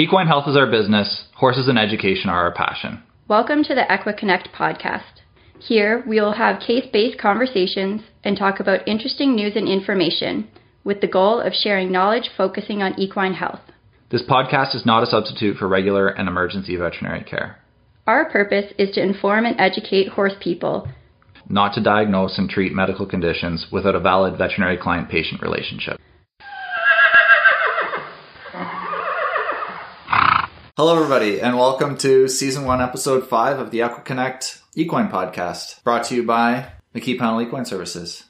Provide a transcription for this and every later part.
Equine health is our business, horses and education are our passion. Welcome to the EquiConnect podcast. Here, we will have case based conversations and talk about interesting news and information with the goal of sharing knowledge focusing on equine health. This podcast is not a substitute for regular and emergency veterinary care, Our purpose is to inform and educate horse people not to diagnose and treat medical conditions without a valid veterinary client patient relationship. Hello, everybody, and welcome to season one, episode five of the EquiConnect Equine Podcast, brought to you by McKee-Pownall Equine Services.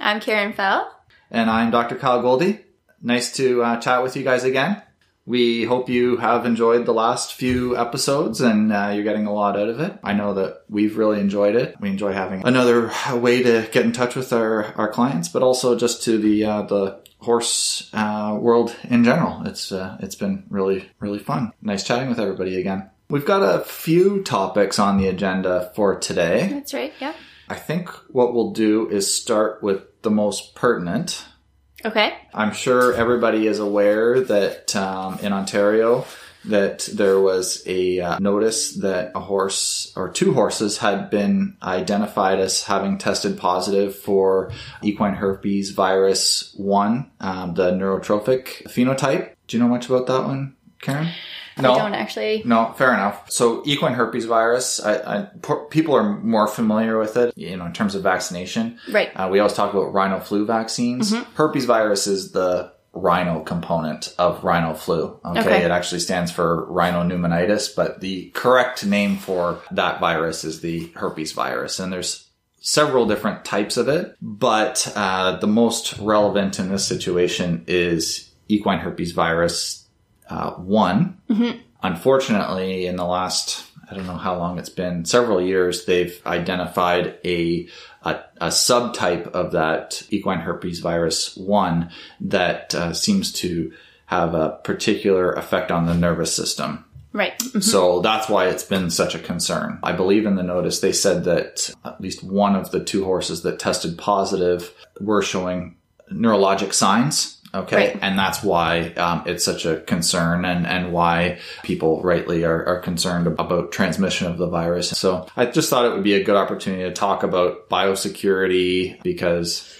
I'm Karen Fell. And I'm Dr. Kyle Goldie. Nice to uh, chat with you guys again. We hope you have enjoyed the last few episodes and uh, you're getting a lot out of it. I know that we've really enjoyed it. We enjoy having another way to get in touch with our, our clients, but also just to the uh, the horse uh, world in general. It's uh, it's been really really fun. Nice chatting with everybody again. We've got a few topics on the agenda for today. That's right, yeah. I think what we'll do is start with the most pertinent. Okay. I'm sure everybody is aware that um, in Ontario that there was a uh, notice that a horse or two horses had been identified as having tested positive for equine herpes virus 1, um, the neurotrophic phenotype. Do you know much about that one, Karen? No. I don't actually. No, fair enough. So equine herpes virus, I, I, people are more familiar with it, you know, in terms of vaccination. Right. Uh, we always talk about rhino flu vaccines. Mm-hmm. Herpes virus is the rhino component of rhino flu. Okay? okay. It actually stands for rhinopneumonitis, but the correct name for that virus is the herpes virus. And there's several different types of it, but uh, the most relevant in this situation is equine herpes virus uh, one. Mm-hmm. Unfortunately, in the last I don't know how long it's been, several years, they've identified a, a, a subtype of that equine herpes virus 1 that uh, seems to have a particular effect on the nervous system. Right. Mm-hmm. So that's why it's been such a concern. I believe in the notice they said that at least one of the two horses that tested positive were showing neurologic signs Okay. Right. And that's why um, it's such a concern and, and why people rightly are, are concerned about transmission of the virus. So I just thought it would be a good opportunity to talk about biosecurity because,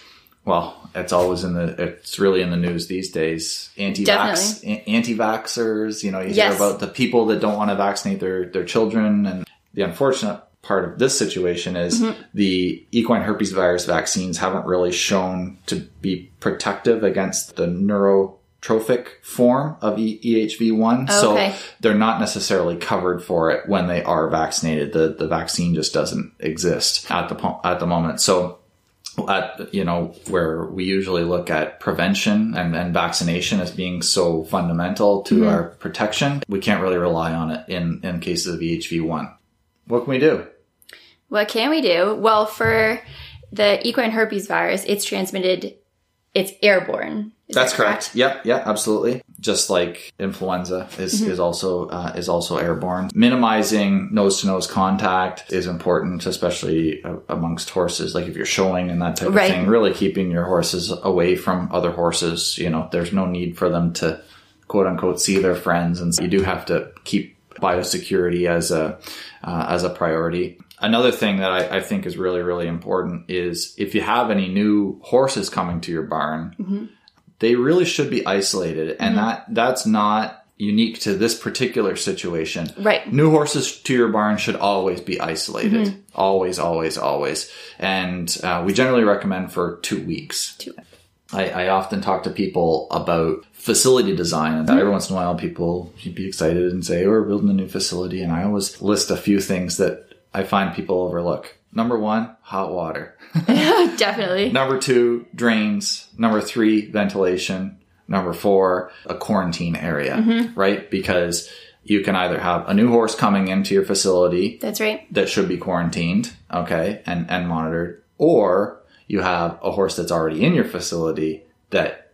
well, it's always in the, it's really in the news these days. Anti-vax, a- anti-vaxxers, you know, you yes. hear about the people that don't want to vaccinate their, their children and the unfortunate part of this situation is mm-hmm. the equine herpes virus vaccines haven't really shown to be protective against the neurotrophic form of EHV1. Okay. So they're not necessarily covered for it when they are vaccinated. The, the vaccine just doesn't exist at the, at the moment. So at you know where we usually look at prevention and, and vaccination as being so fundamental to mm-hmm. our protection we can't really rely on it in in cases of ehv1 what can we do what can we do? Well, for the equine herpes virus, it's transmitted, it's airborne. Is That's that correct? correct. Yep, yeah, absolutely. Just like influenza is, mm-hmm. is also uh, is also airborne. Minimizing nose to nose contact is important, especially uh, amongst horses. Like if you're showing and that type right. of thing, really keeping your horses away from other horses. You know, there's no need for them to quote unquote see their friends, and you do have to keep biosecurity as a uh, as a priority another thing that I, I, think is really, really important is if you have any new horses coming to your barn, mm-hmm. they really should be isolated. And mm-hmm. that that's not unique to this particular situation. Right. New horses to your barn should always be isolated. Mm-hmm. Always, always, always. And uh, we generally recommend for two weeks. Two. I, I, often talk to people about facility design and mm-hmm. every once in a while people be excited and say, oh, we're building a new facility. And I always list a few things that I find people overlook. Number one, hot water. Definitely. Number two, drains. Number three, ventilation. Number four, a quarantine area, mm-hmm. right? Because you can either have a new horse coming into your facility. That's right. That should be quarantined, okay, and, and monitored. Or you have a horse that's already in your facility that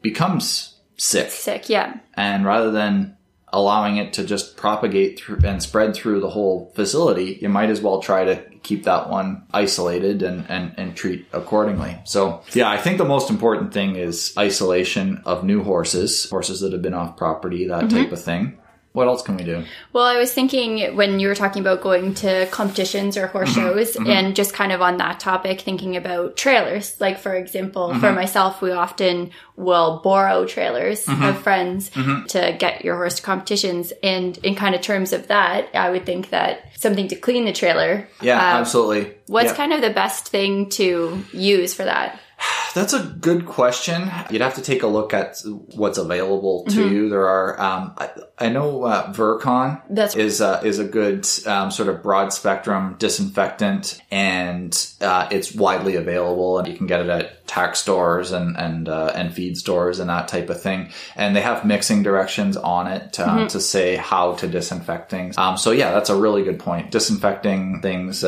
becomes sick. Sick, yeah. And rather than allowing it to just propagate through and spread through the whole facility, you might as well try to keep that one isolated and, and, and treat accordingly. So yeah, I think the most important thing is isolation of new horses, horses that have been off property, that mm-hmm. type of thing. What else can we do? Well, I was thinking when you were talking about going to competitions or horse Mm-hmm. shows, and just kind of on that topic, thinking about trailers. Like, for example, Mm-hmm. for myself, we often will borrow trailers Mm-hmm. of friends to get your horse to competitions. And in kind of terms of that, I would think that something to clean the trailer. Yeah, uh, absolutely. What's Yeah. kind of the best thing to use for that? That's a good question. You'd have to take a look at what's available to Mm-hmm. you. There are, um, I, I know uh, Virkon That's- is uh, is a good um, sort of broad spectrum disinfectant, and uh, it's widely available, and you can get it at tack stores and and uh, and feed stores and that type of thing. And they have mixing directions on it uh, Mm-hmm. to say how to disinfect things. Um, so yeah, that's a really good point. Disinfecting things.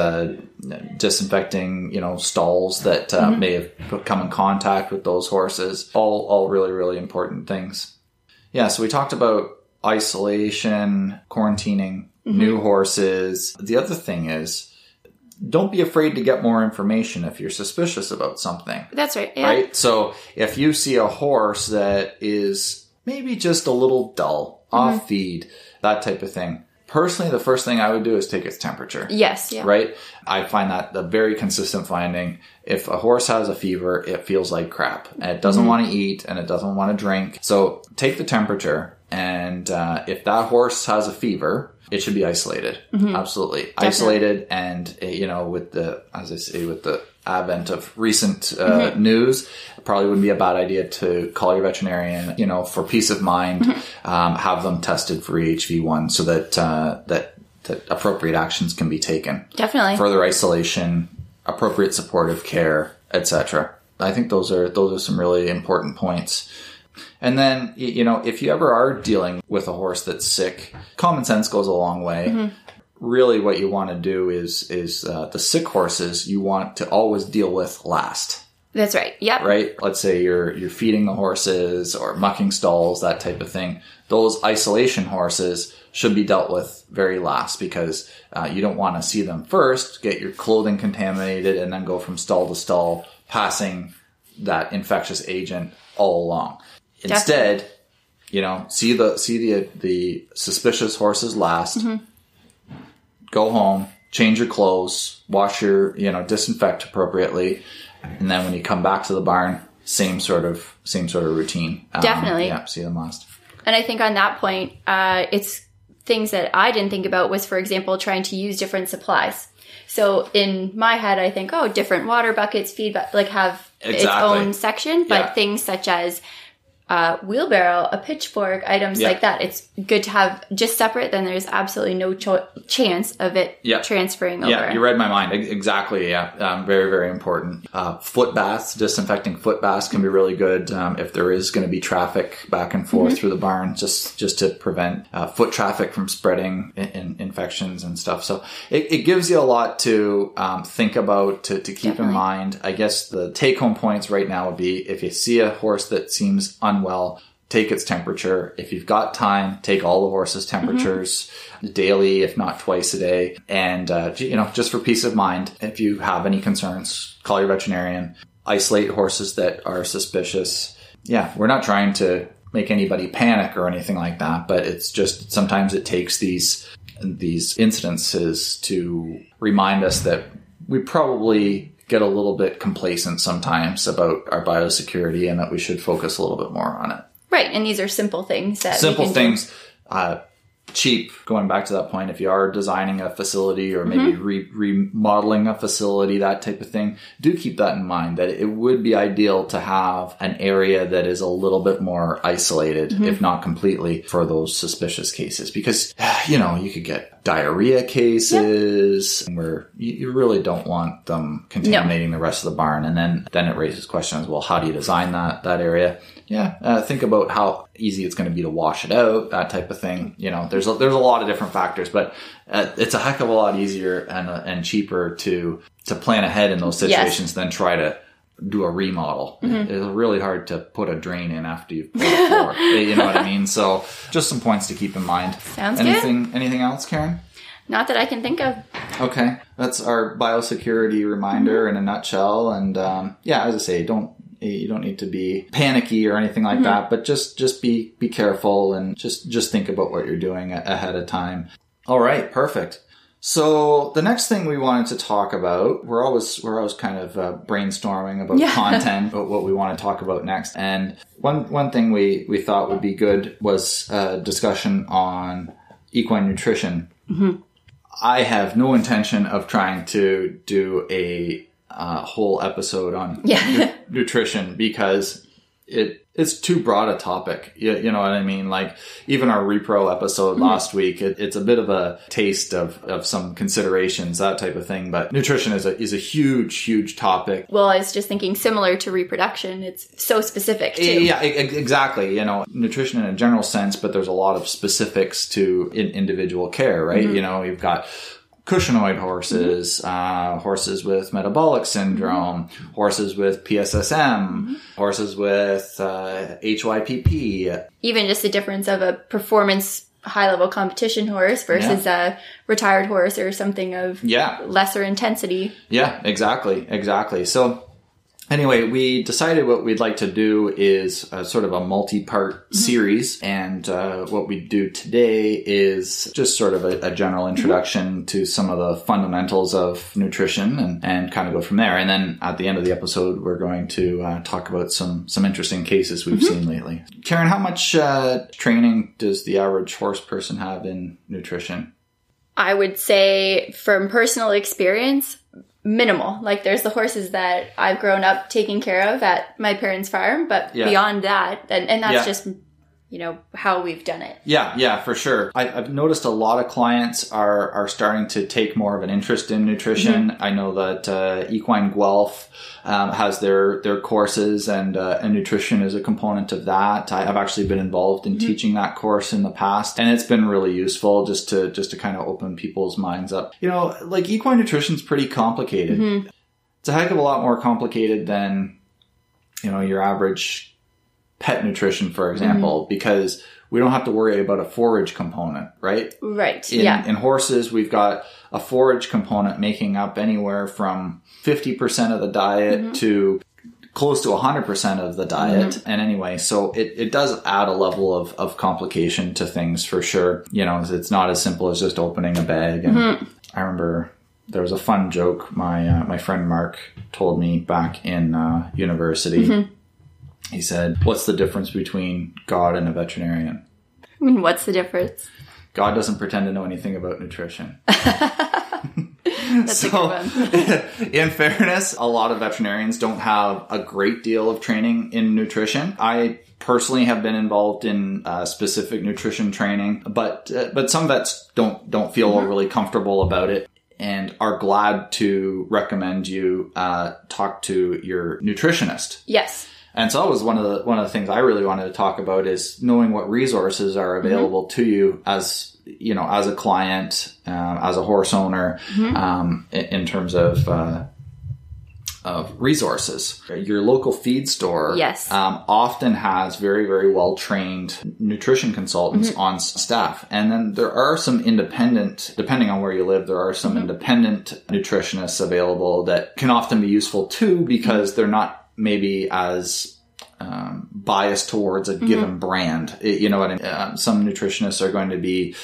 Disinfecting, you know, stalls that uh, mm-hmm. may have come in contact with those horses. All, all really, really important things. Yeah. So we talked about isolation, quarantining, mm-hmm. new horses. The other thing is, don't be afraid to get more information if you're suspicious about something That's right. Yeah. right? So if you see a horse that is maybe just a little dull, mm-hmm. off feed, that type of thing. Personally, the first thing I would do is take its temperature. Yes. Yeah. Right? I find that a very consistent finding. If a horse has a fever, it feels like crap. And it doesn't want to eat and it doesn't want to drink. So take the temperature. And uh, if that horse has a fever, it should be isolated. Absolutely. Isolated. And, uh, you know, with the, as I say, with the advent of recent uh, news, probably wouldn't be a bad idea to call your veterinarian, you know, for peace of mind, um, have them tested for EHV1 so that, uh, that, that appropriate actions can be taken Definitely. further isolation, appropriate supportive care, etc. I think those are those are some really important points. And then you know, if you ever are dealing with a horse that's sick, common sense goes a long way. Really, what you want to do is is uh, the sick horses you want to always deal with last That's right. Yep. right? Let's say you're you're feeding the horses or mucking stalls, that type of thing. Those isolation horses should be dealt with very last because uh, you don't want to see them first, get your clothing contaminated, and then go from stall to stall, passing that infectious agent all along. Instead, you know, see the see the the suspicious horses last. Go home, change your clothes, wash your you know disinfect appropriately, and then when you come back to the barn, same sort of same sort of routine. Um, Definitely. yeah. See them last. And I think on that point, uh, it's things that I didn't think about was, for example, trying to use different supplies. So in my head, I think, oh, different water buckets, feed, bu- like have its own section, but Yeah. things such as uh, wheelbarrow, a pitchfork, items Yeah. like that. It's good to have just separate. Then there's absolutely no cho- chance of it Yeah. transferring over. Yeah, you read my mind. Exactly. Yeah, um, very very important. Uh, foot baths, disinfecting foot baths can be really good um, if there is going to be traffic back and forth through the barn, just just to prevent uh, foot traffic from spreading in, in infections and stuff. So it, it gives you a lot to um, think about to, to keep in mind. I guess the take home points right now would be if you see a horse that seems unwell. Take its temperature. If you've got time, take all the horses' temperatures daily, if not twice a day. And, uh, you know, just for peace of mind, if you have any concerns, call your veterinarian. Isolate horses that are suspicious. Yeah, we're not trying to make anybody panic or anything like that, but it's just sometimes it takes these these incidences to remind us that we probably get a little bit complacent sometimes about our biosecurity and that we should focus a little bit more on it right. And these are simple things that simple things uh, cheap going back to that point if you are designing a facility or maybe re- remodeling a facility that type of thing do keep that in mind that it would be ideal to have an area that is a little bit more isolated if not completely for those suspicious cases. Because you know you could get diarrhea cases where you, really don't want them contaminating the rest of the barn. And then then it raises questions well how do you design that that area? Yeah uh, think about how easy it's going to be to wash it out that type of thing. You know there's a, there's a lot of different factors but uh, it's a heck of a lot easier and uh, and cheaper to to plan ahead in those Yes. situations than try to do a remodel. It's really hard to put a drain in after you've put a floor. you know what I mean? So just some points to keep in mind. Sounds good. anything anything else, Karen? Not that I can think of. Okay, that's our biosecurity reminder in a nutshell. And um, yeah, as I say, don't Eh, you don't need to be panicky or anything like mm-hmm. that, but just just be be careful and just just think about what you're doing a- ahead of time. All right, perfect. So the next thing we wanted to talk about, we're always we're always kind of uh, brainstorming about Yeah. content, about what we want to talk about next. And one one thing we we thought would be good was a discussion on equine nutrition. Mm-hmm. I have no intention of trying to do a uh, whole episode on Yeah. nu- nutrition because it it's too broad a topic. You, you know what I mean? Like even our repro episode last week, it, it's a bit of a taste of, of some considerations, that type of thing. But nutrition is a is a huge, huge topic. Well, I was just thinking similar to reproduction. It's so specific too. Yeah, exactly. You know, nutrition in a general sense, but there's a lot of specifics to in- individual care, right? You know, you've got Cushingoid horses, uh, horses with metabolic syndrome, horses with PSSM, horses with uh, HYPP. Even just the difference of a performance high level competition horse versus a retired horse or something of Yeah, lesser intensity. Yeah, exactly, exactly. So anyway, we decided what we'd like to do is a, sort of a multi-part series, and uh, what we do today is just sort of a, a general introduction to some of the fundamentals of nutrition, and, and kind of go from there. And then at the end of the episode, we're going to uh, talk about some some interesting cases we've seen lately. Karen, how much uh, training does the average horse person have in nutrition? I would say from personal experience, minimal. Like there's the horses that I've grown up taking care of at my parents' farm, but Yeah. beyond that, and, and that's Yeah. just, you know, how we've done it. Yeah, yeah, for sure. I, I've noticed a lot of clients are are starting to take more of an interest in nutrition. I know that uh, Equine Guelph um, has their their courses, and uh, and nutrition is a component of that. I have actually been involved in teaching that course in the past, and it's been really useful just to just to kind of open people's minds up. You know, like equine nutrition is pretty complicated. It's a heck of a lot more complicated than you know your average pet nutrition, for example, mm-hmm. because we don't have to worry about a forage component, right? Right. In, yeah. in horses, we've got a forage component making up anywhere from 50% of the diet mm-hmm. to close to 100% of the diet. Mm-hmm. And anyway, so it, it does add a level of, of complication to things for sure. You know, it's not as simple as just opening a bag. And I remember there was a fun joke my, uh, my friend Mark told me back in uh, university. He said, What's the difference between God and a veterinarian? I mean, what's the difference? God doesn't pretend to know anything about nutrition. That's one. in fairness, a lot of veterinarians don't have a great deal of training in nutrition. I personally have been involved in uh, specific nutrition training, but uh, but some vets don't don't feel overly comfortable about it and are glad to recommend you uh, talk to your nutritionist. Yes. And so that was one of the one of the things I really wanted to talk about is knowing what resources are available to you as you know as a client, um, as a horse owner, um, in, in terms of uh, of resources. Your local feed store, Yes. um, often has very very well trained nutrition consultants on staff, and then there are some independent, depending on where you live, there are some independent nutritionists available that can often be useful too because they're not maybe as um, biased towards a given brand. It- you know what I mean? Um, some nutritionists are going to be,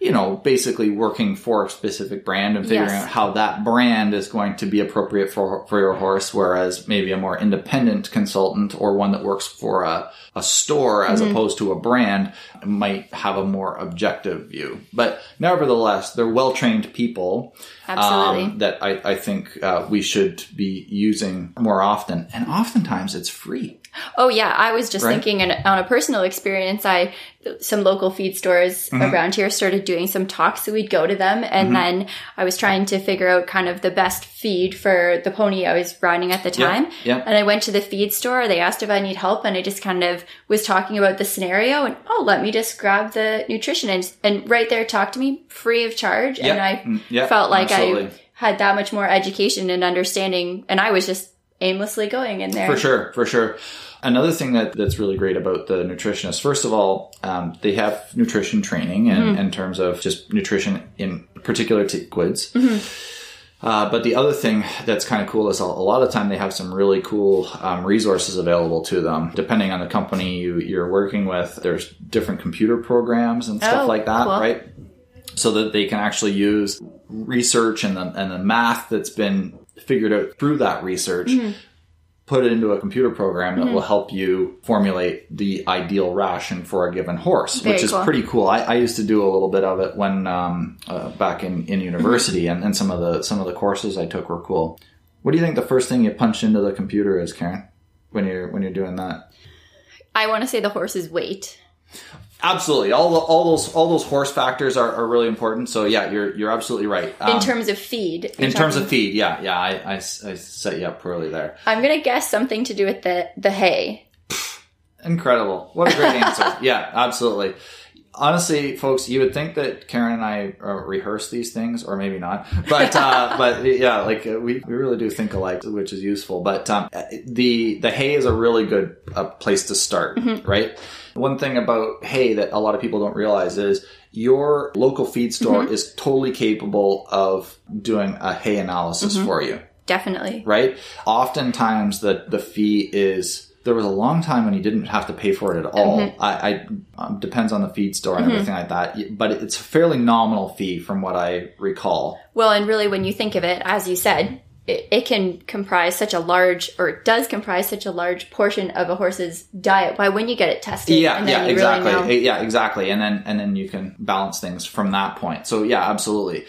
you know, basically working for a specific brand and figuring Yes. out how that brand is going to be appropriate for for your horse. Whereas maybe a more independent consultant or one that works for a a store as opposed to a brand might have a more objective view. But nevertheless, they're well trained people Absolutely. um, that I, I think uh, we should be using more often. And oftentimes it's free. Oh yeah, I was just Right. thinking and on a personal experience. I some local feed stores Mm-hmm. around here started doing some talks, so we'd go to them, and then I was trying to figure out kind of the best feed for the pony I was riding at the time. yeah. And I went to the feed store. They asked if I need help, and I just kind of was talking about the scenario, and oh, let me just grab the nutrition and and right there talk to me free of charge, and I Mm, felt like absolutely. I had that much more education and understanding, and I was just aimlessly going in there. For sure, for sure. Another thing that, that's really great about the nutritionist, first of all, um, they have nutrition training and in terms of just nutrition in particular to equids. Uh, but the other thing that's kind of cool is a, a lot of time they have some really cool um, resources available to them. Depending on the company you, you're working with, there's different computer programs and stuff Oh, like that, cool. right? So that they can actually use research and the, and the math that's been figured out through that research, Mm-hmm. put it into a computer program that will help you formulate the ideal ration for a given horse, Very which is cool. pretty cool. I, I used to do a little bit of it when um, uh, back in, in university, and, and some of the some of the courses I took were cool. What do you think the first thing you punch into the computer is, Karen, when you're when you're doing that? I want to say the horse's weight. Absolutely, all the, all those all those horse factors are, are really important. So yeah, you're you're absolutely right. In Um, terms of feed. in terms talking- of feed, yeah, yeah, I, I, I set you up poorly there. I'm going to guess something to do with the, the hay. Incredible. What a great answer. Yeah, absolutely. Honestly, folks, you would think that Karen and I uh, rehearse these things, or maybe not. But uh, but yeah, like uh, we, we really do think alike, which is useful. But um, the the hay is a really good uh, place to start, right? One thing about hay that a lot of people don't realize is your local feed store is totally capable of doing a hay analysis for you Definitely. right? Oftentimes, the the fee is there was a long time when you didn't have to pay for it at all. Mm-hmm. I, I um, depends on the feed store and everything like that, but it's a fairly nominal fee from what I recall. Well, and really, when you think of it, as you said, it, it can comprise such a large, or it does comprise such a large portion of a horse's diet. Why wouldn't you get it tested? Yeah, and then yeah, you exactly. Really know? Yeah, exactly. And then and then you can balance things from that point. So yeah, absolutely.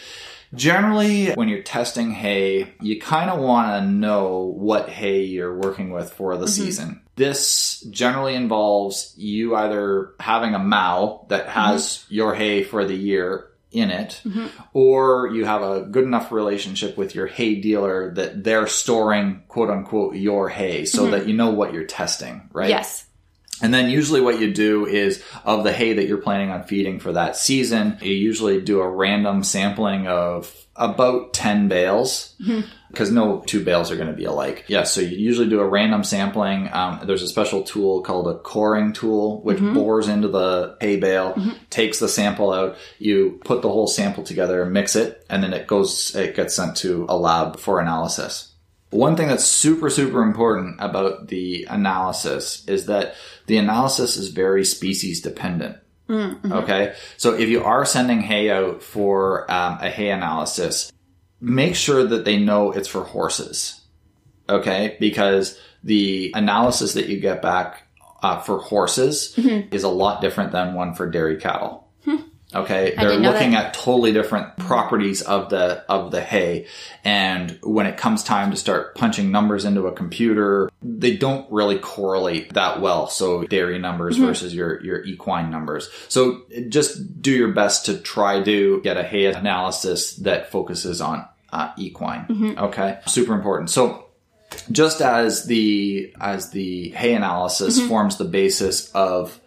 Generally, when you're testing hay, you kind of want to know what hay you're working with for Mm-hmm. the season. This generally involves you either having a mow that has Mm-hmm. your hay for the year in it, or you have a good enough relationship with your hay dealer that they're storing quote unquote your hay so that you know what you're testing, right? Mm-hmm. Yes. And then usually what you do is of the hay that you're planning on feeding for that season, you usually do a random sampling of about 10 bales mm-hmm. because no two bales are going to be alike. Yeah, so you usually do a random sampling. Um, there's a special tool called a coring tool, which mm-hmm. bores into the hay bale, mm-hmm. takes the sample out. You put the whole sample together, mix it, and then it goes, it gets sent to a lab for analysis. One thing that's super, super important about the analysis is that the analysis is very species dependent. Okay. So if you are sending hay out for um, a hay analysis, make sure that they know it's for horses. Okay. Because the analysis that you get back uh, for horses is a lot different than one for dairy cattle. Okay, they're looking at totally different properties of the of the hay, and when it comes time to start punching numbers into a computer, they don't really correlate that well. So dairy numbers versus your your equine numbers. So just do your best to try to get a hay analysis that focuses on uh, equine. Okay, super important. So just as the as the hay analysis forms the basis of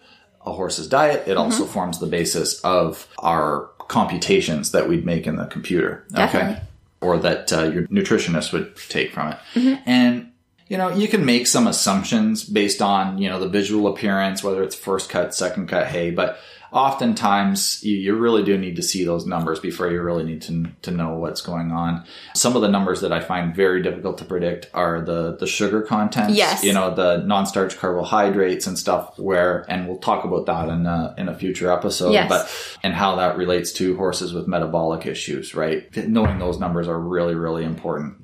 a horse's diet, it also forms the basis of our computations that we'd make in the computer. Definitely. Or that uh, your nutritionist would take from it. And you know, you can make some assumptions based on, you know, the visual appearance, whether it's first cut, second cut hay, but oftentimes you, you really do need to see those numbers before you really need to, to know what's going on. Some of the numbers that I find very difficult to predict are the, the sugar content. Yes. You know, the non-starch carbohydrates and stuff where, and we'll talk about that in a, in a future episode, Yes. but, and how that relates to horses with metabolic issues, right? Knowing those numbers are really, really important.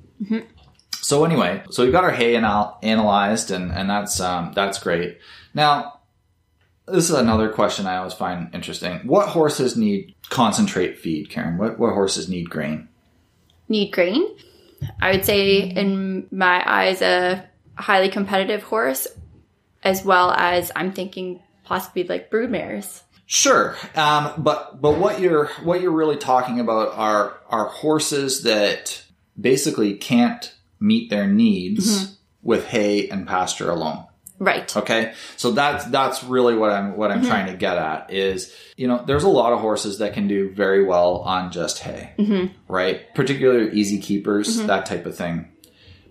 So anyway, so we've got our hay anal- analyzed, and and that's um, that's great. Now, this is another question I always find interesting. What horses need concentrate feed, Karen? What what horses need grain? Need grain. I would say, in my eyes, a highly competitive horse, as well as I'm thinking possibly like broodmares. Sure, um, but but what you're what you're really talking about are are horses that basically can't meet their needs with hay and pasture alone. Right. Okay. So that's, that's really what I'm, what I'm mm-hmm. trying to get at is, you know, there's a lot of horses that can do very well on just hay, mm-hmm. right? Particularly easy keepers, mm-hmm. that type of thing.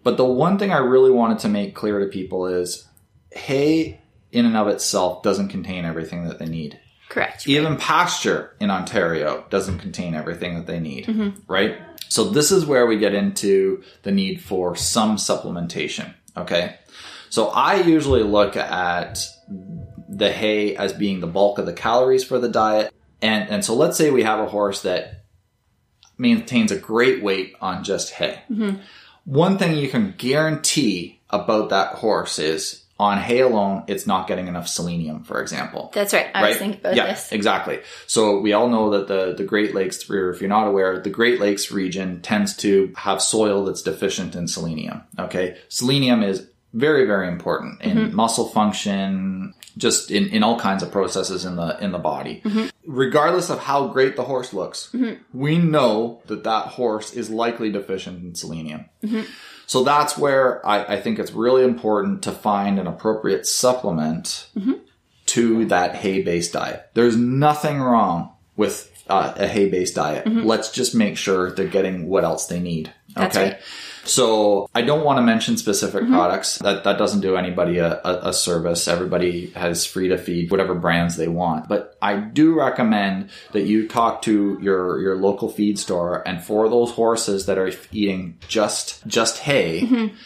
But the one thing I really wanted to make clear to people is hay in and of itself doesn't contain everything that they need. Correct. Even pasture in Ontario doesn't contain everything that they need, right? So this is where we get into the need for some supplementation. Okay. So I usually look at the hay as being the bulk of the calories for the diet. And, and so let's say we have a horse that maintains a great weight on just hay. Mm-hmm. One thing you can guarantee about that horse is on hay alone, it's not getting enough selenium, for example. That's right. I was thinking about yeah, this. exactly. So we all know that the, the Great Lakes, or if you're not aware, the Great Lakes region tends to have soil that's deficient in selenium. Okay. Selenium is very, very important in Mm-hmm. muscle function, just in, in all kinds of processes in the, in the body. Mm-hmm. Regardless of how great the horse looks, we know that that horse is likely deficient in selenium. Mm-hmm. So that's where I, I think it's really important to find an appropriate supplement to that hay based diet. There's nothing wrong with uh, a hay based diet. Let's just make sure they're getting what else they need. Mm-hmm. That's okay. right. So I don't want to mention specific mm-hmm. products. That that doesn't do anybody a, a, service. Everybody has free to feed whatever brands they want. But I do recommend that you talk to your your local feed store and for those horses that are eating just just hay, mm-hmm.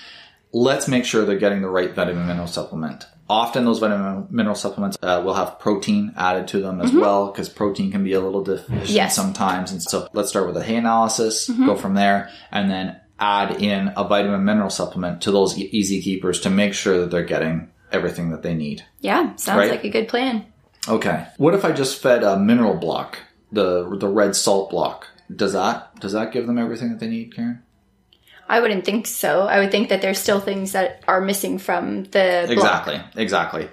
let's make sure they're getting the right vitamin mineral supplement. Often those vitamin mineral supplements uh, will have protein added to them as mm-hmm. well because protein can be a little deficient Yes. sometimes. And so let's start with a hay analysis, go from there, and then add in a vitamin mineral supplement to those easy keepers to make sure that they're getting everything that they need. Yeah, sounds Right. like a good plan. Okay. What if I just fed a mineral block, the the red salt block? Does that does that give them everything that they need, Karen? I wouldn't think so. I would think that there's still things that are missing from the block. Exactly, exactly.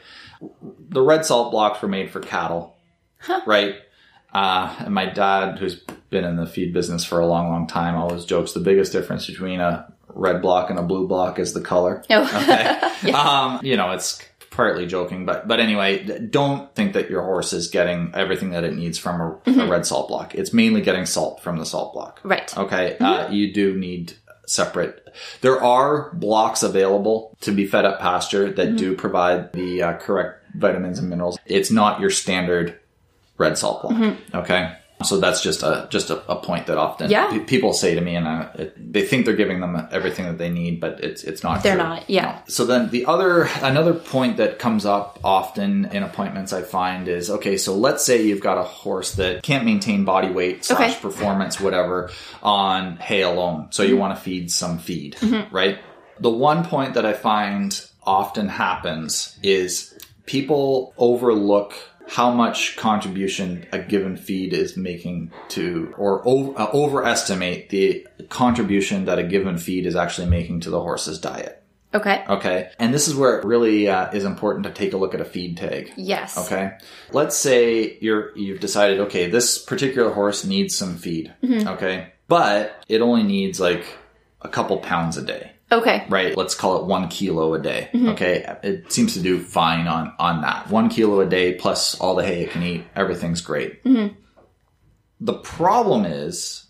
The red salt blocks were made for cattle, right? Uh, and my dad, who's been in the feed business for a long, long time, always jokes the biggest difference between a red block and a blue block is the color. No. Okay. um, you know, it's partly joking, but but anyway, don't think that your horse is getting everything that it needs from a, a red salt block. It's mainly getting salt from the salt block. right. Okay, uh, you do need separate. There are blocks available to be fed up pasture that do provide the uh, correct vitamins and minerals. It's not your standard red salt block. Okay. So that's just a just a, a point that often Yeah. pe- people say to me, and uh, it, they think they're giving them everything that they need, but it's it's not. They're true. not, yeah. So then the other another point that comes up often in appointments I find is okay, so let's say you've got a horse that can't maintain body weight slash Okay. performance, whatever, on hay alone. So Mm-hmm. you want to feed some feed, right? The one point that I find often happens is people overlook how much contribution a given feed is making to, or over, uh, overestimate the contribution that a given feed is actually making to the horse's diet. Okay. Okay. And this is where it really uh, is important to take a look at a feed tag. Yes. Okay. Let's say you're you've decided, okay, this particular horse needs some feed. Okay. But it only needs like a couple pounds a day. Okay. Right. Let's call it one kilo a day. Mm-hmm. Okay. It seems to do fine on, on that. One kilo a day plus all the hay it can eat. Everything's great. Mm-hmm. The problem is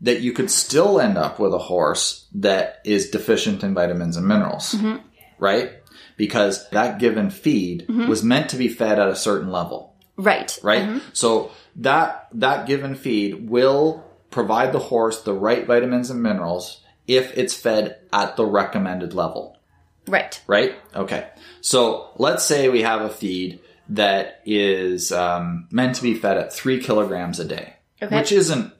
that you could still end up with a horse that is deficient in vitamins and minerals. Mm-hmm. Right. Because that given feed was meant to be fed at a certain level Right. right? So that that given feed will provide the horse the right vitamins and minerals if it's fed at the recommended level, Right. right? Okay. So let's say we have a feed that is um, meant to be fed at three kilograms a day, Okay. which isn't.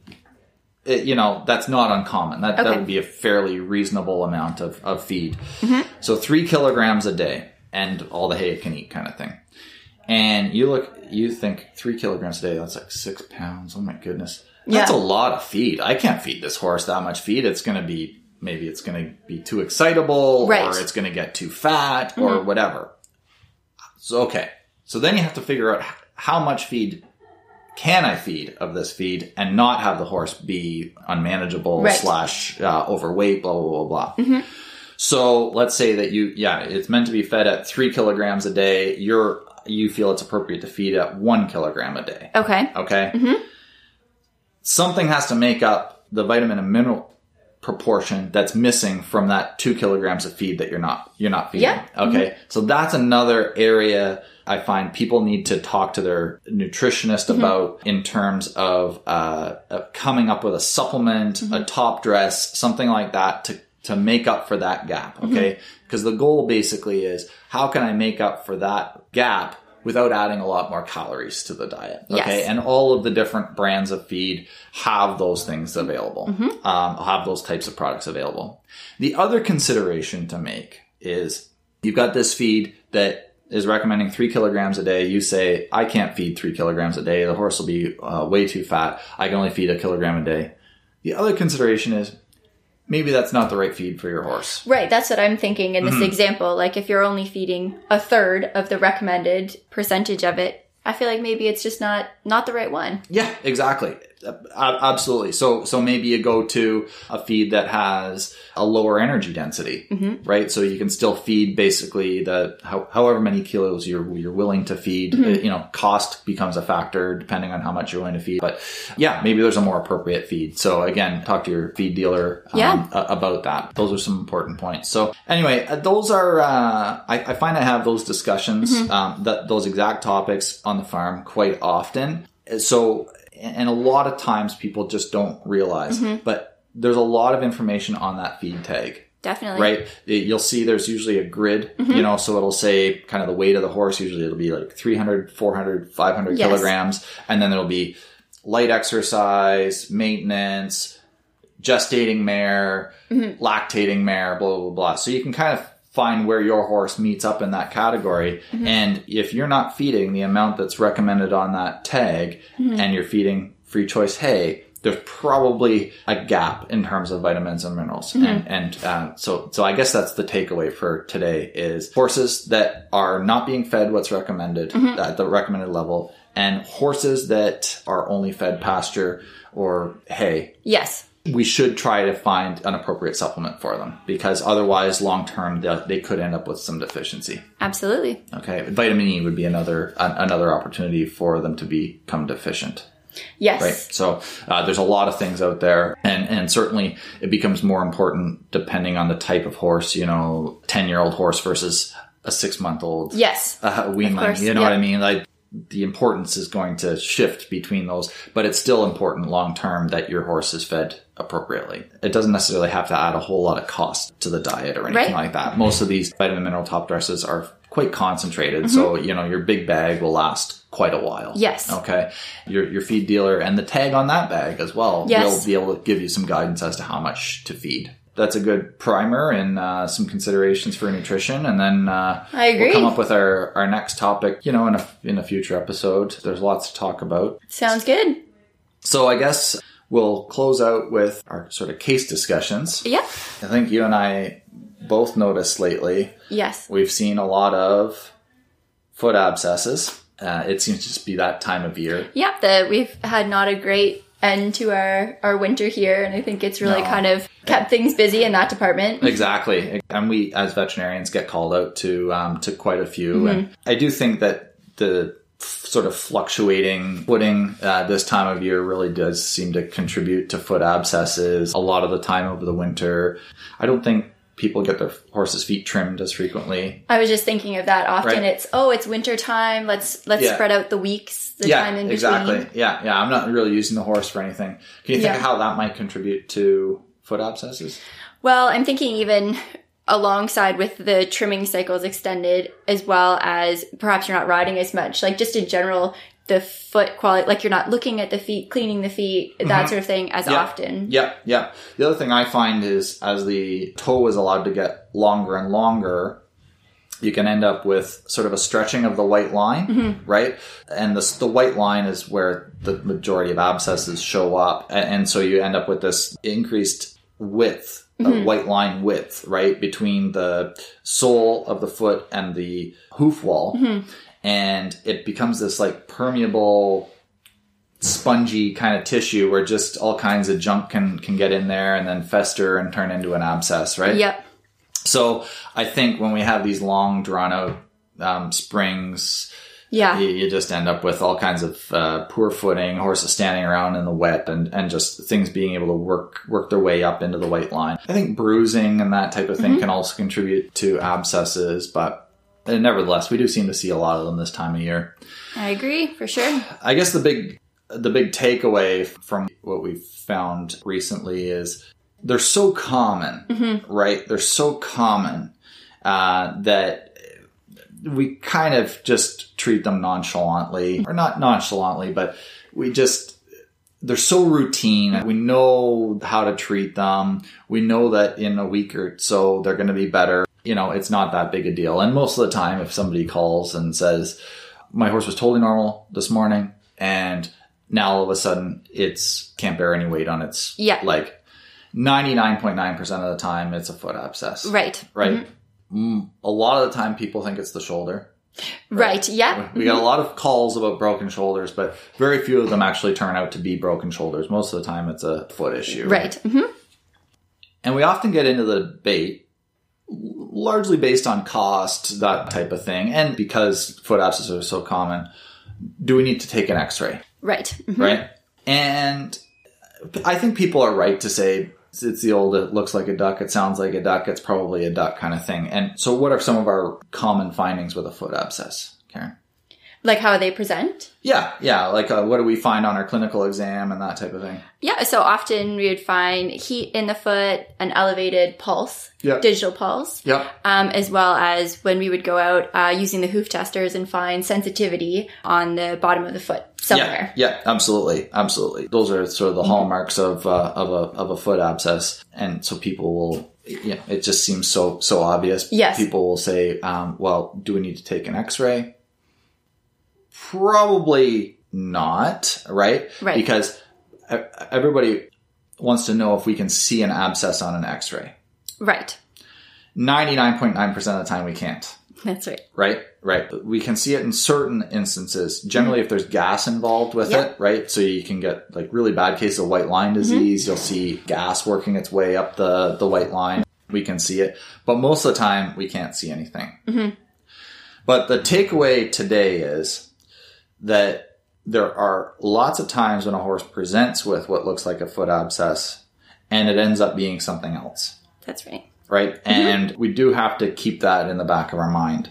it- you know that's not uncommon. That that would be a fairly reasonable amount of, of feed. So three kilograms a day, and all the hay it can eat, kind of thing. And you look, you think three kilograms a day, that's like six pounds. Oh my goodness. That's Yeah. a lot of feed. I can't feed this horse that much feed. It's going to be, maybe it's going to be too excitable Right. or it's going to get too fat or mm-hmm. whatever. So, okay. So then you have to figure out how much feed can I feed of this feed and not have the horse be unmanageable Right. slash uh, overweight, blah, blah, blah, blah. Mm-hmm. So let's say that you, yeah, it's meant to be fed at three kilograms a day. You're, you feel it's appropriate to feed at one kilogram a day. Okay. Okay. Mm-hmm. Something has to make up the vitamin and mineral proportion that's missing from that two kilograms of feed that you're not you're not feeding. Yeah. Okay. So that's another area I find people need to talk to their nutritionist about in terms of uh, uh, coming up with a supplement, a top dress, something like that to to make up for that gap. Okay. Because the goal basically is how can I make up for that gap without adding a lot more calories to the diet. Okay. Yes. And all of the different brands of feed have those things available, um, have those types of products available. The other consideration to make is you've got this feed that is recommending three kilograms a day. You say, I can't feed three kilograms a day. The horse will be uh, way too fat. I can only feed a kilogram a day. The other consideration is maybe that's not the right feed for your horse. Right, that's what I'm thinking in this Mm-hmm. example. Like if you're only feeding a third of the recommended percentage of it, I feel like maybe it's just not not the right one. Yeah, exactly. Uh, Absolutely. So, so maybe you go to a feed that has a lower energy density, right? So you can still feed basically the how, however many kilos you're you're willing to feed. Uh, You know, cost becomes a factor depending on how much you're willing to feed. But yeah, maybe there's a more appropriate feed. So again, talk to your feed dealer um, Yeah. about that. Those are some important points. So anyway, uh, those are uh, I, I find I have those discussions, um, that those exact topics on the farm quite often. So and a lot of times people just don't realize, mm-hmm. but there's a lot of information on that feed tag Definitely. right? You'll see there's usually a grid, mm-hmm. you know, so it'll say kind of the weight of the horse. Usually it'll be like 300, 400, 500 Yes. kilograms. And then there'll be light exercise, maintenance, gestating mare, mm-hmm. lactating mare, blah, blah, blah. So you can kind of find where your horse meets up in that category. Mm-hmm. And if you're not feeding the amount that's recommended on that tag mm-hmm. and you're feeding free choice hay, there's probably a gap in terms of vitamins and minerals. Mm-hmm. And, and uh, so, so I guess that's the takeaway for today is horses that are not being fed what's recommended at the recommended level and horses that are only fed pasture or hay Yes. We should try to find an appropriate supplement for them because otherwise long term they, they could end up with some deficiency Absolutely. okay vitamin e would be another an, another opportunity for them to become deficient Yes. right so uh, there's a lot of things out there and and certainly it becomes more important depending on the type of horse you know 10 year old horse versus a six month old Yes. uh, weanling. You know yeah. what I mean? Like the importance is going to shift between those, but it's still important long term that your horse is fed appropriately. It doesn't necessarily have to add a whole lot of cost to the diet or anything Right. like that. Most of these vitamin mineral top dresses are quite concentrated, so you know your big bag will last quite a while. Mm-hmm. Yes. Okay. Your your feed dealer and the tag on that bag as well Yes. will be able to give you some guidance as to how much to feed. That's a good primer and uh, some considerations for nutrition, and then uh, I agree. We'll come up with our, our next topic, you know, in a in a future episode. There's lots to talk about. Sounds good. So I guess we'll close out with our sort of case discussions. Yeah. I think you and I both noticed lately Yes. we've seen a lot of foot abscesses. Uh, it seems to just be that time of year. Yep, that we've had not a great end to our our winter here, and I think it's really No. kind of kept things busy in that department. Exactly, and we as veterinarians get called out to um, to quite a few, and I do think that the sort of fluctuating footing uh, this time of year really does seem to contribute to foot abscesses a lot of the time over the winter. I don't think people get their horses' feet trimmed as frequently. I was just thinking of that. Often Right. it's oh, it's winter time. Let's let's Yeah. spread out the weeks, the yeah, time in between. exactly. Yeah, yeah. I'm not really using the horse for anything. Can you think Yeah. of how that might contribute to foot abscesses? Well, I'm thinking even alongside with the trimming cycles extended, as well as perhaps you're not riding as much, like just in general, the foot quality, like you're not looking at the feet, cleaning the feet, that sort of thing as Mm-hmm. Often. Yeah, yeah. The other thing I find is as the toe is allowed to get longer and longer, you can end up with sort of a stretching of the white line, right? And the, the white line is where the majority of abscesses show up. And, and so you end up with this increased width, uh, white line width, right? Between the sole of the foot and the hoof wall. And it becomes this like permeable spongy kind of tissue where just all kinds of junk can can get in there and then fester and turn into an abscess, right? Yep. So I think when we have these long drawn out um, springs Yeah. You, you just end up with all kinds of uh, poor footing, horses standing around in the wet, and, and just things being able to work work their way up into the white line. I think bruising and that type of thing can also contribute to abscesses, but uh, nevertheless, we do seem to see a lot of them this time of year. I agree for sure. I guess the big the big takeaway from what we've found recently is they're so common, right? They're so common uh, that we kind of just treat them nonchalantly, or not nonchalantly, but we just they're so routine. We know how to treat them. We know that in a week or so they're going to be better. You know, it's not that big a deal. And most of the time, if somebody calls and says, "My horse was totally normal this morning," and now all of a sudden it's can't bear any weight on its Yeah. like 99.9% of the time it's a foot abscess Right. right Mm, a lot of the time people think it's the shoulder Right. Yeah. we got a lot of calls about broken shoulders but very few of them actually turn out to be broken shoulders most of the time it's a foot issue Right. hmm and we often get into the debate largely based on cost that type of thing and because foot abscesses are so common do we need to take an x-ray Right. Mhm. right? And I think people are right to say it's the old it looks like a duck, it sounds like a duck, it's probably a duck kind of thing. And so what are some of our common findings with a foot abscess? Like how they present. Yeah, yeah, like uh, what do we find on our clinical exam and that type of thing? Yeah. So often we would find heat in the foot, an elevated pulse, Yep. digital pulse. Yep. um, as well as when we would go out uh, using the hoof testers and find sensitivity on the bottom of the foot somewhere. Yeah, yeah, absolutely, absolutely. Those are sort of the hallmarks of uh, of a of a foot abscess, and so people will, you know, it just seems so so obvious. Yes. people will say, um, "Well, do we need to take an X-ray?" Probably not, right? Right. Because everybody wants to know if we can see an abscess on an. Right. Nine point nine percent of the time, we can't. That's right. Right, right. We can see it in certain instances. Generally, mm-hmm. if there's gas involved with Yep. it, right? So you can get like really bad case of white line mm-hmm. disease. You'll see gas working its way up the the white line. We can see it, but most of the time we can't see anything. Mm-hmm. But the takeaway today is that there are lots of times when a horse presents with what looks like a foot abscess, and it ends up being something else That's right. right? And we do have to keep that in the back of our mind.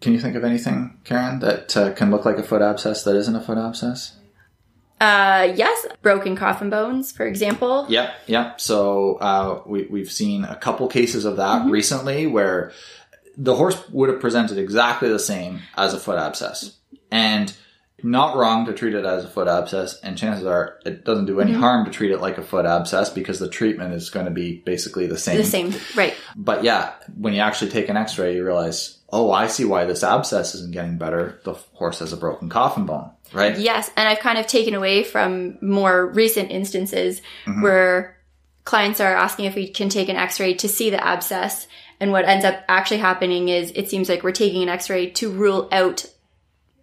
Can you think of anything, Karen, that uh, can look like a foot abscess that isn't a foot abscess? Uh, yes, broken coffin bones, for example. Yep, yep. So uh, we, we've seen a couple cases of that recently where the horse would have presented exactly the same as a foot abscess. And not wrong to treat it as a foot abscess, and chances are it doesn't do any harm to treat it like a foot abscess because the treatment is going to be basically the same. The same. Right. But yeah, when you actually take an x-ray, you realize, oh, I see why this abscess isn't getting better. The horse has a broken coffin bone, right? Yes, and I've kind of taken away from more recent instances Mm-hmm. where clients are asking if we can take an x-ray to see the abscess and what ends up actually happening is it seems like we're taking an x-ray to rule out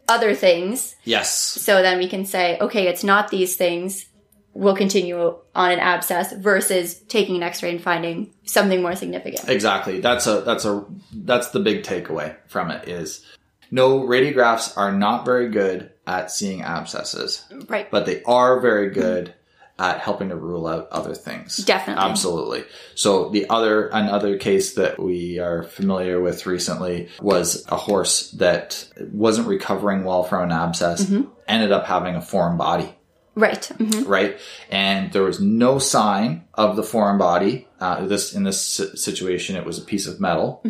other things. Yes. so then we can say okay it's not these things. We'll continue on an abscess versus taking an x-ray and finding something more significant. Exactly. That's a that's a that's the big takeaway from it is no radiographs are not very good at seeing abscesses, right. But they are very good at helping to rule out other things. Definitely. Absolutely. So the other another case that we are familiar with recently was a horse that wasn't recovering well from an abscess, Mm-hmm. ended up having a foreign body right Mhm. right? And there was no sign of the foreign body. Uh, this in this situation, it was a piece of metal.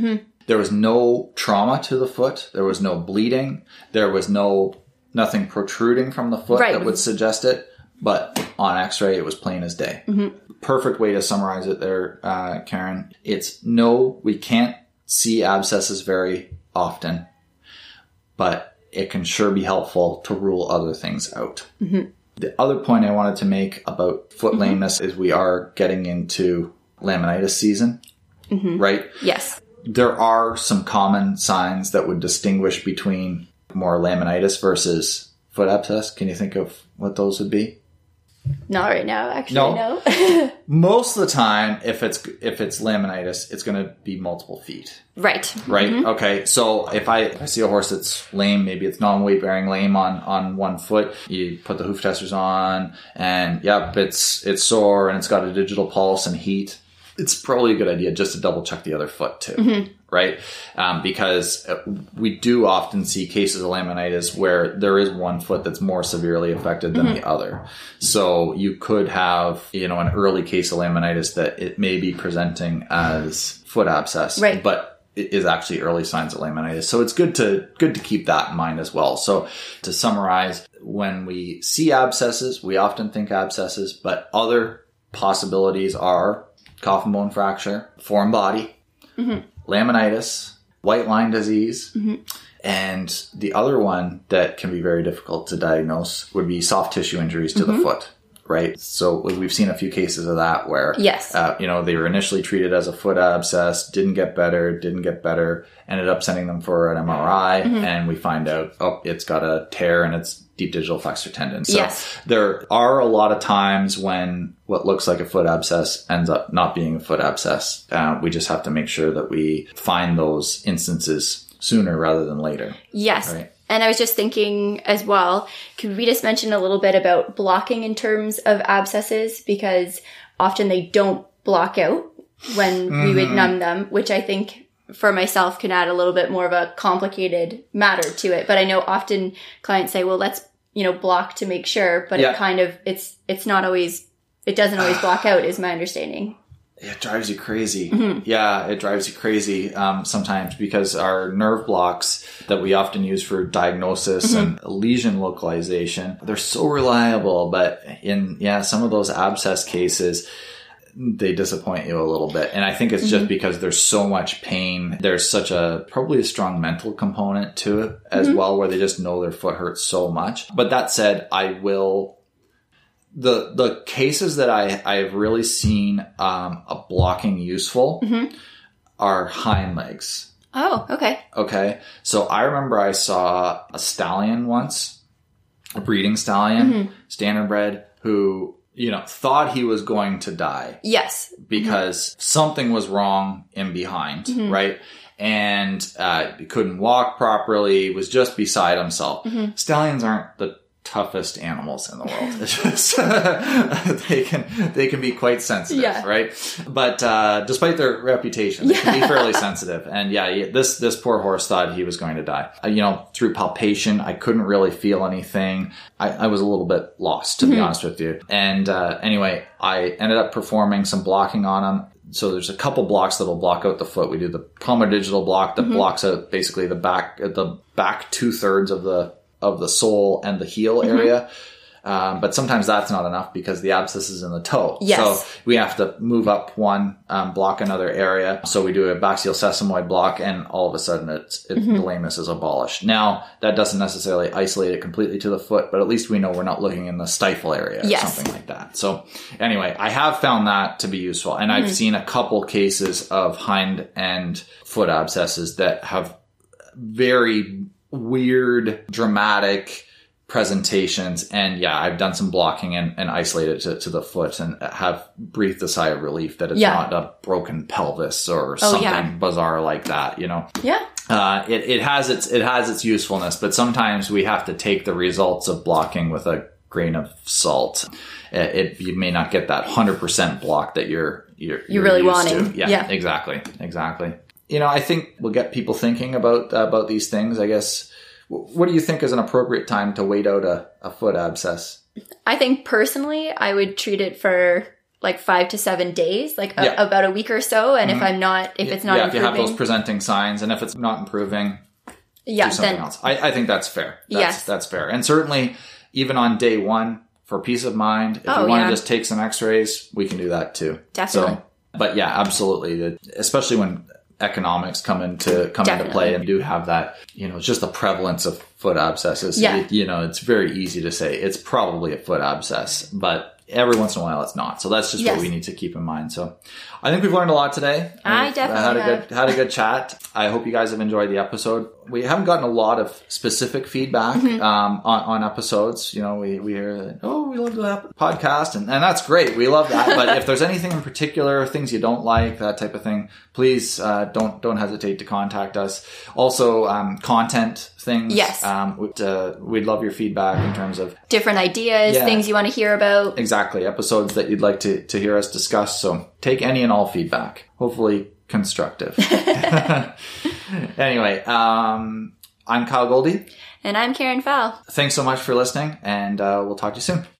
There was no trauma to the foot. There was no bleeding. There was no nothing protruding from the foot Right. that would suggest it. But on X-ray, it was plain as day. Mm-hmm. Perfect way to summarize it there, uh, Karen. It's no, we can't see abscesses very often, but it can sure be helpful to rule other things out. Mm-hmm. The other point I wanted to make about foot mm-hmm. lameness is we are getting into laminitis season, right? yes There are some common signs that would distinguish between more laminitis versus foot abscess. Can you think of what those would be? Not right now, actually. No. No. Most of the time, if it's if it's laminitis, it's going to be multiple feet. right. Right. Mm-hmm. Okay. So if I, if I see a horse that's lame, maybe it's non-weight bearing lame on on one foot, you put the hoof testers on, and yep, it's it's sore and it's got a digital pulse and heat. It's probably a good idea just to double check the other foot too, mm-hmm. Right? Um, because uh, we do often see cases of laminitis where there is one foot that's more severely affected than the other. So you could have, you know, an early case of laminitis that it may be presenting as foot abscess, Right. but it is actually early signs of laminitis. So it's good to good to keep that in mind as well. So to summarize, when we see abscesses, we often think abscesses, but other possibilities are coffin bone fracture, foreign body, laminitis, white line disease, mm-hmm. and the other one that can be very difficult to diagnose would be soft tissue injuries to the mm-hmm. foot. Right. So we've seen a few cases of that where, Yes. uh, you know, they were initially treated as a foot abscess, didn't get better, didn't get better, ended up sending them for an MRI, mm-hmm. and we find out, oh, it's got a tear and it's deep digital flexor tendon. So Yes. there are a lot of times when what looks like a foot abscess ends up not being a foot abscess. Uh, we just have to make sure that we find those instances sooner rather than later. Yes. Right. And I was just thinking as well, could we just mention a little bit about blocking in terms of abscesses? Because often they don't block out when we would numb them, which I think for myself can add a little bit more of a complicated matter to it. But I know often clients say, well, let's, you know, block to make sure, but Yeah. it kind of, it's, it's not always, it doesn't always block out is my understanding. It drives you crazy. Yeah, it drives you crazy um, sometimes because our nerve blocks that we often use for diagnosis and lesion localization, they're so reliable. But in, yeah, some of those abscess cases, they disappoint you a little bit. And I think it's just because there's so much pain. There's such a, probably a strong mental component to it as well, where they just know their foot hurts so much. But that said, I will the the cases that I I've really seen um, a blocking useful mm-hmm. are hind legs. Oh, okay. Okay, so I remember I saw a stallion once, a breeding stallion, standard bred, who you know thought he was going to die Yes. because mm-hmm. something was wrong in behind, mm-hmm. right? And uh, he couldn't walk properly, was just beside himself. Mm-hmm. Stallions aren't the toughest animals in the world. It's just they can they can be quite sensitive, Yeah. right? But uh, despite their reputation, they can be fairly sensitive. And yeah, yeah, this this poor horse thought he was going to die. Uh, you know, through palpation, I couldn't really feel anything. I, I was a little bit lost, to be honest with you. And uh, anyway, I ended up performing some blocking on him. So there's a couple blocks that'll block out the foot. We do the palmar digital block that blocks out basically the back the back two thirds of the of the sole and the heel area. Um, but sometimes that's not enough because the abscess is in the toe. Yes. So we have to move up one, um, block another area. So we do abaxial sesamoid block and all of a sudden it's, it, the lameness is abolished. Now that doesn't necessarily isolate it completely to the foot, but at least we know we're not looking in the stifle area or something like that. So anyway, I have found that to be useful and I've seen a couple cases of hind and foot abscesses that have very weird, dramatic presentations. And yeah, I've done some blocking and, and isolated to, to the foot and have breathed a sigh of relief that it's Yeah. not a broken pelvis or Oh, something yeah. bizarre like that, you know. Yeah. Uh, it, it has its it has its usefulness, but sometimes we have to take the results of blocking with a grain of salt. It, it you may not get that hundred percent block that you're you're, you're really used wanting. To. Yeah, Yeah. exactly, exactly. You know, I think we'll get people thinking about about these things. I guess. What do you think is an appropriate time to wait out a, a foot abscess? I think personally, I would treat it for like five to seven days, like a, Yeah. about a week or so. And if mm-hmm. I'm not, if it's not yeah, if you have those presenting signs, and if it's not improving, yeah, do something then else. I, I think that's fair. That's, Yes. that's fair. And certainly, even on day one, for peace of mind, if Oh, you want yeah. to just take some X-rays, we can do that too. Definitely. So, but yeah, absolutely. Especially when economics come into come into play, and do have that. You know, just the prevalence of foot abscesses. Yeah. It- you know, it's very easy to say it's probably a foot abscess, but every once in a while it's not. So that's just Yes. what we need to keep in mind. So I think we've learned a lot today. I definitely had a have. good had a good chat. I hope you guys have enjoyed the episode. We haven't gotten a lot of specific feedback Mm-hmm. um, on, on episodes. You know, we, we hear oh, we love the podcast, and, and that's great. We love that. but if there's anything in particular, things you don't like, that type of thing, please uh, don't don't hesitate to contact us. Also, um, content things. Yes. Um, we'd, uh, we'd love your feedback in terms of Different ideas, Yeah. things you want to hear about. exactly episodes that you'd like to, to hear us discuss. So take any and all feedback, hopefully constructive. anyway, um, I'm Kyle Goldie. And I'm Karen Fowl. Thanks so much for listening, and uh, we'll talk to you soon.